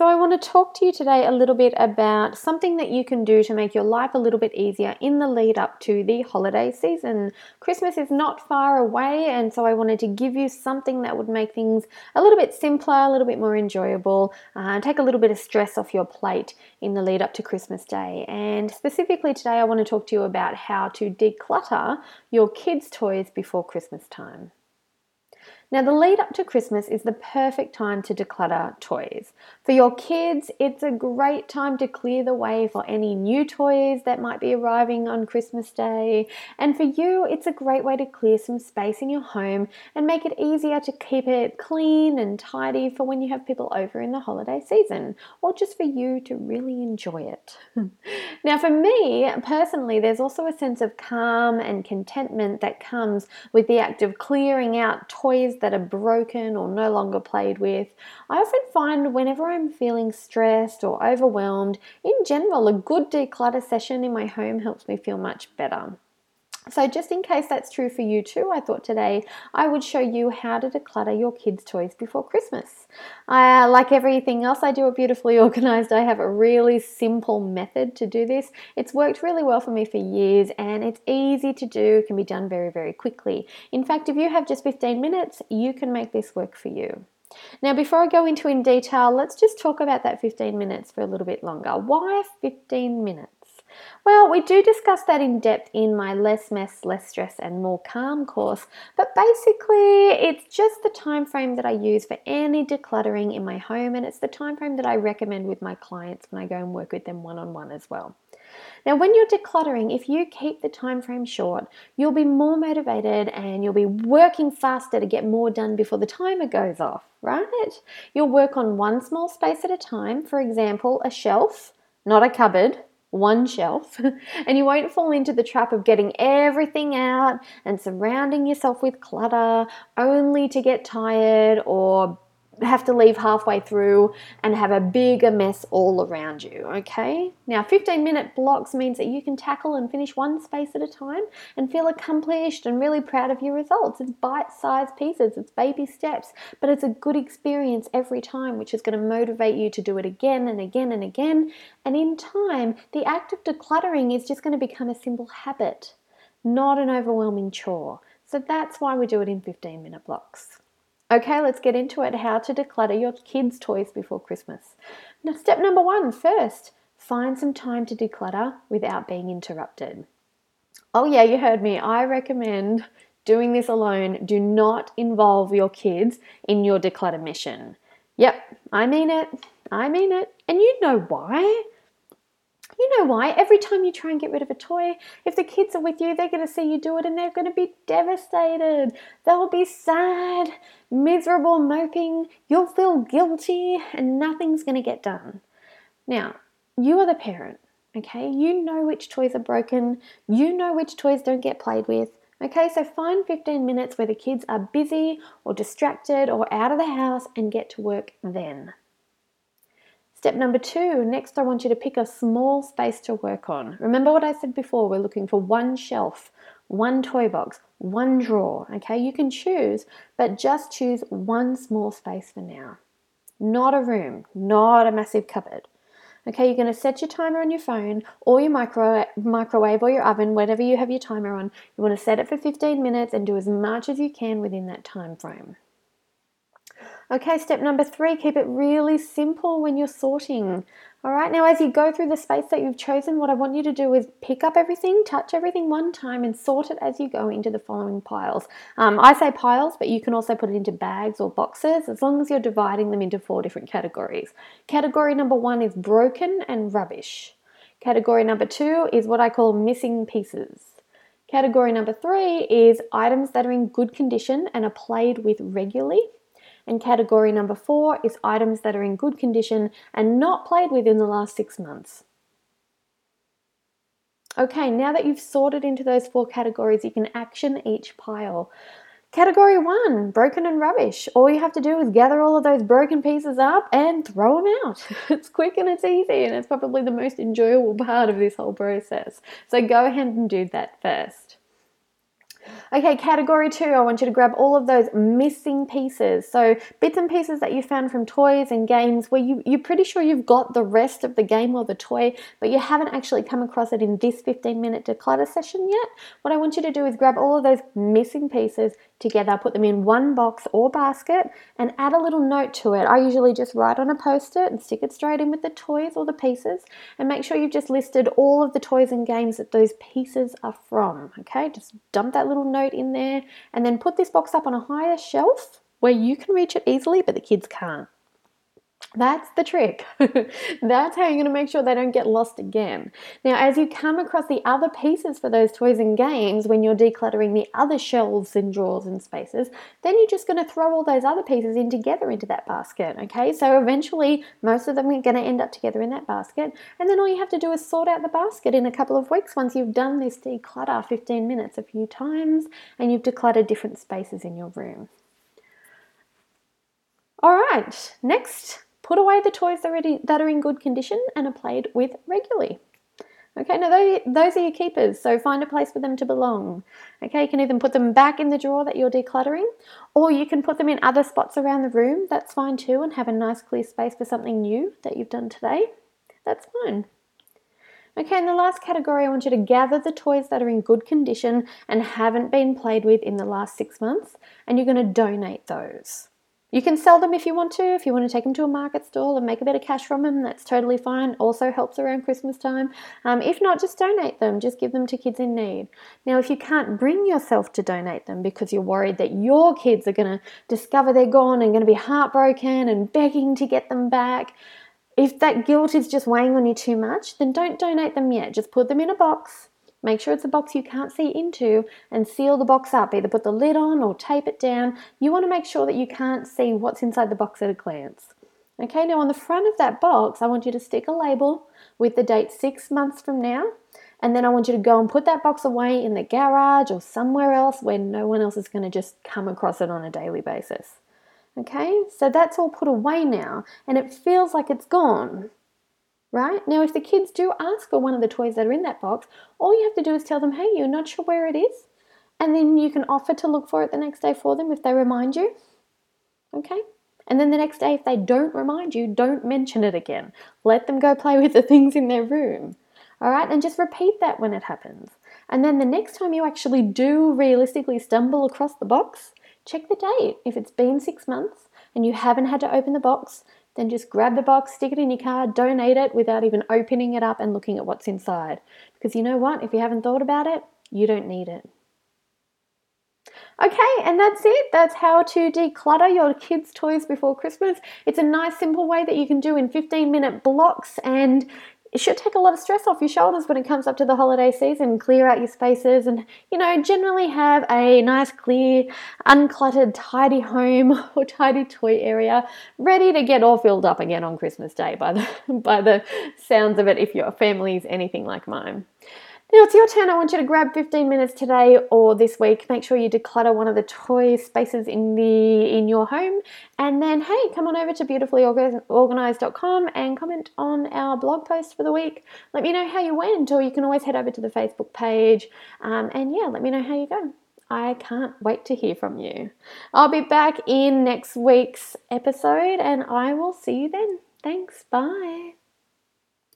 So, I want to talk to you today a little bit about something that you can do to make your life a little bit easier in the lead up to the holiday season. Christmas is not far away, and so I wanted to give you something that would make things a little bit simpler, a little bit more enjoyable, uh, take a little bit of stress off your plate in the lead up to Christmas Day. And specifically today, I want to talk to you about how to declutter your kids' toys before Christmas time. Now, the lead up to Christmas is the perfect time to declutter toys. For your kids, it's a great time to clear the way for any new toys that might be arriving on Christmas Day. And for you, it's a great way to clear some space in your home and make it easier to keep it clean and tidy for when you have people over in the holiday season, or just for you to really enjoy it. now, for me personally, there's also a sense of calm and contentment that comes with the act of clearing out toys that are broken or no longer played with. I often find whenever I'm feeling stressed or overwhelmed, in general, a good declutter session in my home helps me feel much better. So, just in case that's true for you too, I thought today I would show you how to declutter your kids' toys before Christmas. Uh, like everything else I do at Beautifully Organized, I have a really simple method to do this. It's worked really well for me for years and it's easy to do, can be done very, very quickly. In fact, if you have just 15 minutes, you can make this work for you. Now, before I go into in detail, let's just talk about that 15 minutes for a little bit longer. Why 15 minutes? Well, we do discuss that in depth in my Less Mess, Less Stress and More Calm course, but basically it's just the time frame that I use for any decluttering in my home and it's the time frame that I recommend with my clients when I go and work with them one-on-one as well. Now, when you're decluttering, if you keep the time frame short, you'll be more motivated and you'll be working faster to get more done before the timer goes off, right? You'll work on one small space at a time, for example, a shelf, not a cupboard, one shelf, and you won't fall into the trap of getting everything out and surrounding yourself with clutter only to get tired or have to leave halfway through and have a bigger mess all around you, okay? Now, 15 minute blocks means that you can tackle and finish one space at a time and feel accomplished and really proud of your results. It's bite sized pieces, it's baby steps, but it's a good experience every time, which is going to motivate you to do it again and again and again. And in time, the act of decluttering is just going to become a simple habit, not an overwhelming chore. So that's why we do it in 15 minute blocks. Okay, let's get into it. How to declutter your kids' toys before Christmas. Now, step number one first, find some time to declutter without being interrupted. Oh, yeah, you heard me. I recommend doing this alone. Do not involve your kids in your declutter mission. Yep, I mean it. I mean it. And you know why. You know why? Every time you try and get rid of a toy, if the kids are with you, they're going to see you do it and they're going to be devastated. They'll be sad, miserable, moping. You'll feel guilty and nothing's going to get done. Now, you are the parent, okay? You know which toys are broken, you know which toys don't get played with. Okay, so find 15 minutes where the kids are busy or distracted or out of the house and get to work then. Step number two, next I want you to pick a small space to work on. Remember what I said before, we're looking for one shelf, one toy box, one drawer, okay? You can choose, but just choose one small space for now. Not a room, not a massive cupboard. Okay, you're going to set your timer on your phone or your micro, microwave or your oven, whatever you have your timer on. You want to set it for 15 minutes and do as much as you can within that time frame. Okay, step number three, keep it really simple when you're sorting. All right, now as you go through the space that you've chosen, what I want you to do is pick up everything, touch everything one time, and sort it as you go into the following piles. Um, I say piles, but you can also put it into bags or boxes as long as you're dividing them into four different categories. Category number one is broken and rubbish. Category number two is what I call missing pieces. Category number three is items that are in good condition and are played with regularly. And category number four is items that are in good condition and not played with in the last six months. Okay, now that you've sorted into those four categories, you can action each pile. Category one, broken and rubbish. All you have to do is gather all of those broken pieces up and throw them out. It's quick and it's easy, and it's probably the most enjoyable part of this whole process. So go ahead and do that first. Okay, category two, I want you to grab all of those missing pieces. So, bits and pieces that you found from toys and games where you, you're pretty sure you've got the rest of the game or the toy, but you haven't actually come across it in this 15 minute declutter session yet. What I want you to do is grab all of those missing pieces together, put them in one box or basket, and add a little note to it. I usually just write on a post it and stick it straight in with the toys or the pieces, and make sure you've just listed all of the toys and games that those pieces are from. Okay, just dump that little note in there, and then put this box up on a higher shelf where you can reach it easily, but the kids can't. That's the trick. That's how you're going to make sure they don't get lost again. Now, as you come across the other pieces for those toys and games when you're decluttering the other shelves and drawers and spaces, then you're just going to throw all those other pieces in together into that basket. Okay, so eventually most of them are going to end up together in that basket, and then all you have to do is sort out the basket in a couple of weeks once you've done this declutter 15 minutes a few times and you've decluttered different spaces in your room. All right, next Put away the toys that are, that are in good condition and are played with regularly. Okay, now those are your keepers, so find a place for them to belong. Okay, you can even put them back in the drawer that you're decluttering, or you can put them in other spots around the room, that's fine too, and have a nice clear space for something new that you've done today. That's fine. Okay, in the last category, I want you to gather the toys that are in good condition and haven't been played with in the last six months, and you're going to donate those. You can sell them if you want to. If you want to take them to a market stall and make a bit of cash from them, that's totally fine. Also helps around Christmas time. Um, if not, just donate them. Just give them to kids in need. Now, if you can't bring yourself to donate them because you're worried that your kids are going to discover they're gone and going to be heartbroken and begging to get them back, if that guilt is just weighing on you too much, then don't donate them yet. Just put them in a box Make sure it's a box you can't see into and seal the box up. Either put the lid on or tape it down. You want to make sure that you can't see what's inside the box at a glance. Okay, now on the front of that box, I want you to stick a label with the date six months from now. And then I want you to go and put that box away in the garage or somewhere else where no one else is going to just come across it on a daily basis. Okay, so that's all put away now and it feels like it's gone right? Now, if the kids do ask for one of the toys that are in that box, all you have to do is tell them, hey, you're not sure where it is. And then you can offer to look for it the next day for them if they remind you. Okay? And then the next day, if they don't remind you, don't mention it again. Let them go play with the things in their room. All right? And just repeat that when it happens. And then the next time you actually do realistically stumble across the box, check the date. If it's been six months and you haven't had to open the box, then just grab the box, stick it in your car, donate it without even opening it up and looking at what's inside. Because you know what? If you haven't thought about it, you don't need it. Okay, and that's it. That's how to declutter your kids' toys before Christmas. It's a nice, simple way that you can do in 15 minute blocks, and it should take a lot of stress off your shoulders when it comes up to the holiday season. Clear out your spaces and, you know, generally have a nice, clear, uncluttered, tidy home or tidy toy area ready to get all filled up again on Christmas Day by the, by the sounds of it if your family is anything like mine. Now it's your turn. I want you to grab 15 minutes today or this week. Make sure you declutter one of the toy spaces in the in your home, and then hey, come on over to beautifullyorganized.com and comment on our blog post for the week. Let me know how you went, or you can always head over to the Facebook page, um, and yeah, let me know how you go. I can't wait to hear from you. I'll be back in next week's episode, and I will see you then. Thanks. Bye.